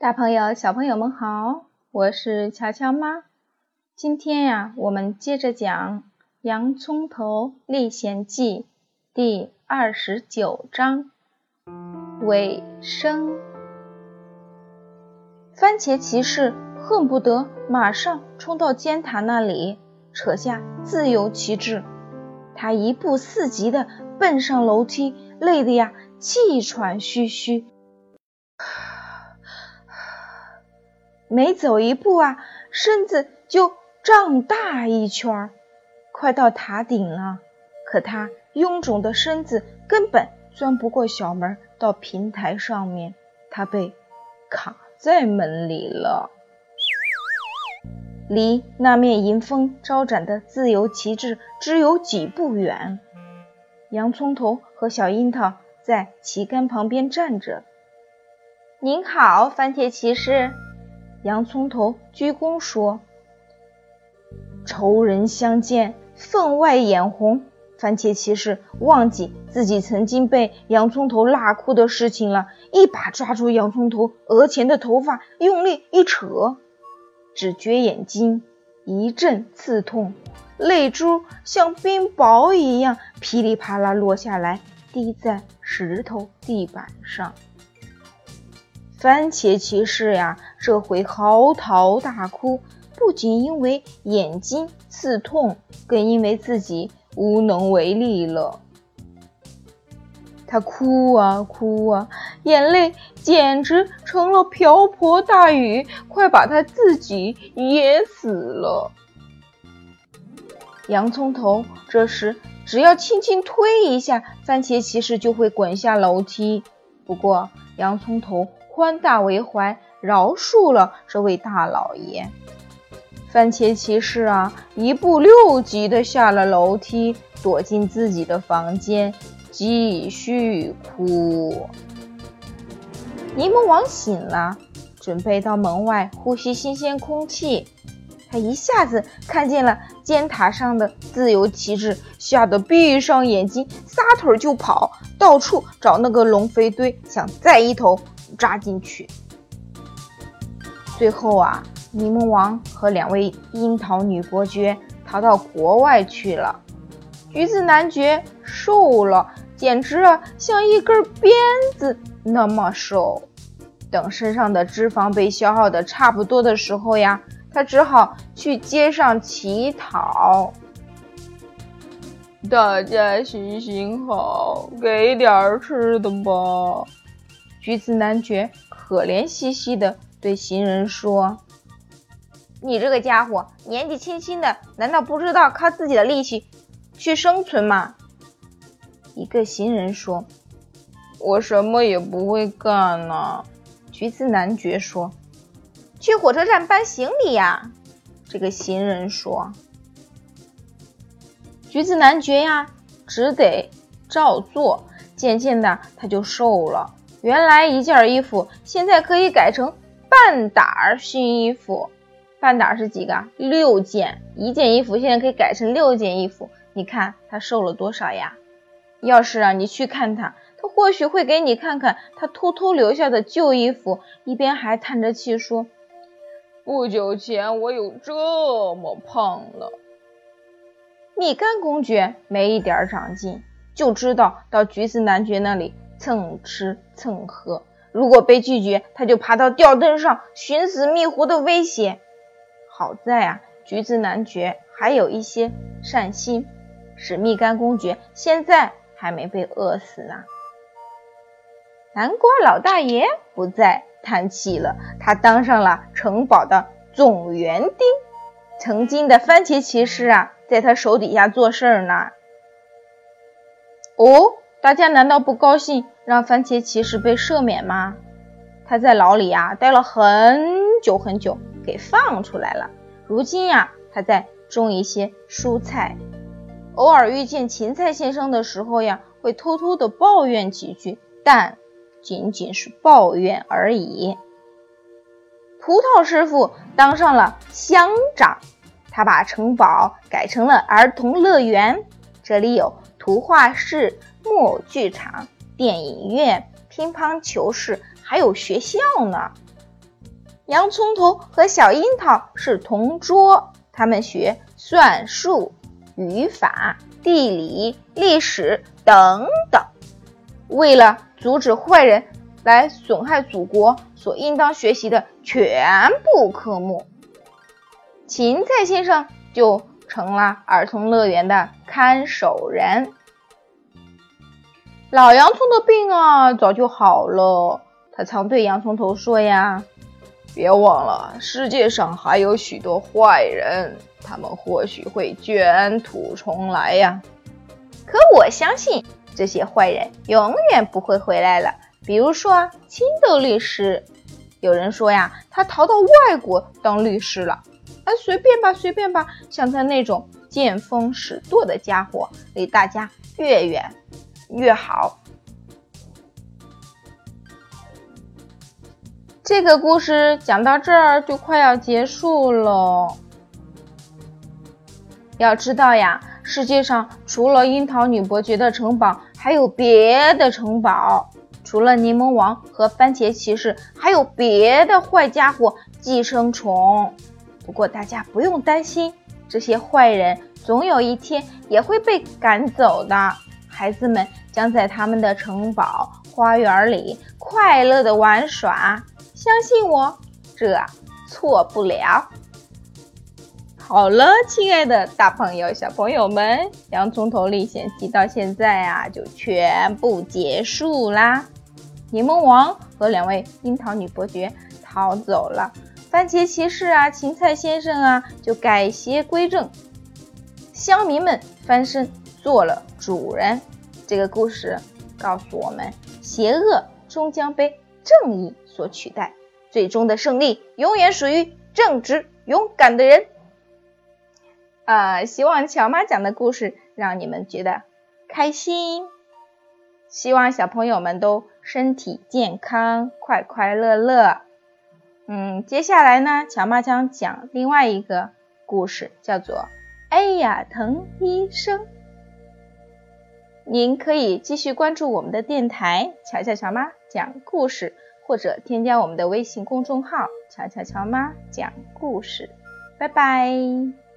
大朋友、小朋友们好，我是乔乔妈。今天呀，我们接着讲《洋葱头历险记》第二十九章尾声。番茄骑士恨不得马上冲到尖塔那里，扯下自由旗帜。他一步四级的奔上楼梯，累得呀气喘吁吁。每走一步啊，身子就胀大一圈儿，快到塔顶了。可他臃肿的身子根本钻不过小门到平台上面，他被卡在门里了。离那面迎风招展的自由旗帜只有几步远，洋葱头和小樱桃在旗杆旁边站着。您好，番茄骑士。洋葱头鞠躬说：“仇人相见，分外眼红。”番茄骑士忘记自己曾经被洋葱头辣哭的事情了，一把抓住洋葱头额前的头发，用力一扯，只觉眼睛一阵刺痛，泪珠像冰雹一样噼里啪啦落下来，滴在石头地板上。番茄骑士呀，这回嚎啕大哭，不仅因为眼睛刺痛，更因为自己无能为力了。他哭啊哭啊，眼泪简直成了瓢泼大雨，快把他自己噎死了。洋葱头这时只要轻轻推一下，番茄骑士就会滚下楼梯。不过洋葱头。宽大为怀，饶恕了这位大老爷。番茄骑士啊，一步六级的下了楼梯，躲进自己的房间，继续哭。柠檬王醒了，准备到门外呼吸新鲜空气。他一下子看见了尖塔上的自由旗帜，吓得闭上眼睛，撒腿就跑，到处找那个龙飞堆，想再一头。扎进去，最后啊，柠檬王和两位樱桃女伯爵逃到国外去了。橘子男爵瘦了，简直啊像一根鞭子那么瘦。等身上的脂肪被消耗的差不多的时候呀，他只好去街上乞讨。大家行行好，给点吃的吧。橘子男爵可怜兮兮地对行人说：“你这个家伙年纪轻轻的，难道不知道靠自己的力气去生存吗？”一个行人说：“我什么也不会干呢。”橘子男爵说：“去火车站搬行李呀。”这个行人说：“橘子男爵呀，只得照做。渐渐的，他就瘦了。”原来一件衣服，现在可以改成半打新衣服。半打是几个？六件。一件衣服现在可以改成六件衣服。你看他瘦了多少呀？要是啊，你去看他，他或许会给你看看他偷偷留下的旧衣服，一边还叹着气说：“不久前我有这么胖了。”蜜柑公爵没一点长进，就知道到橘子男爵那里。蹭吃蹭喝，如果被拒绝，他就爬到吊灯上寻死觅活的威胁。好在啊，橘子男爵还有一些善心，使蜜柑公爵现在还没被饿死呢。南瓜老大爷不再叹气了，他当上了城堡的总园丁。曾经的番茄骑士啊，在他手底下做事儿呢。哦。大家难道不高兴让番茄骑士被赦免吗？他在牢里呀待了很久很久，给放出来了。如今呀，他在种一些蔬菜，偶尔遇见芹菜先生的时候呀，会偷偷的抱怨几句，但仅仅是抱怨而已。葡萄师傅当上了乡长，他把城堡改成了儿童乐园，这里有图画室。木偶剧场、电影院、乒乓球室，还有学校呢。洋葱头和小樱桃是同桌，他们学算术、语法、地理、历史等等。为了阻止坏人来损害祖国，所应当学习的全部科目，芹菜先生就成了儿童乐园的看守人。老洋葱的病啊，早就好了。他常对洋葱头说呀：“别忘了，世界上还有许多坏人，他们或许会卷土重来呀。”可我相信。这些坏人永远不会回来了。比如说青豆律师，有人说呀，他逃到外国当律师了。哎，随便吧，随便吧。像他那种见风使舵的家伙，离大家越远越好。这个故事讲到这儿就快要结束了。要知道呀。世界上除了樱桃女伯爵的城堡，还有别的城堡；除了柠檬王和番茄骑士，还有别的坏家伙寄生虫。不过大家不用担心，这些坏人总有一天也会被赶走的。孩子们将在他们的城堡花园里快乐地玩耍，相信我，这错不了。好了，亲爱的大朋友、小朋友们，《洋葱头历险记》到现在啊，就全部结束啦。柠檬王和两位樱桃女伯爵逃走了，番茄骑士啊、芹菜先生啊就改邪归正，乡民们翻身做了主人。这个故事告诉我们，邪恶终将被正义所取代，最终的胜利永远属于正直勇敢的人。啊，希望乔妈讲的故事让你们觉得开心，希望小朋友们都身体健康，快快乐乐。嗯，接下来呢，乔妈将讲另外一个故事，叫做《哎呀疼医生》。您可以继续关注我们的电台“乔乔乔妈讲故事”，或者添加我们的微信公众号“乔乔乔妈讲故事”。拜拜。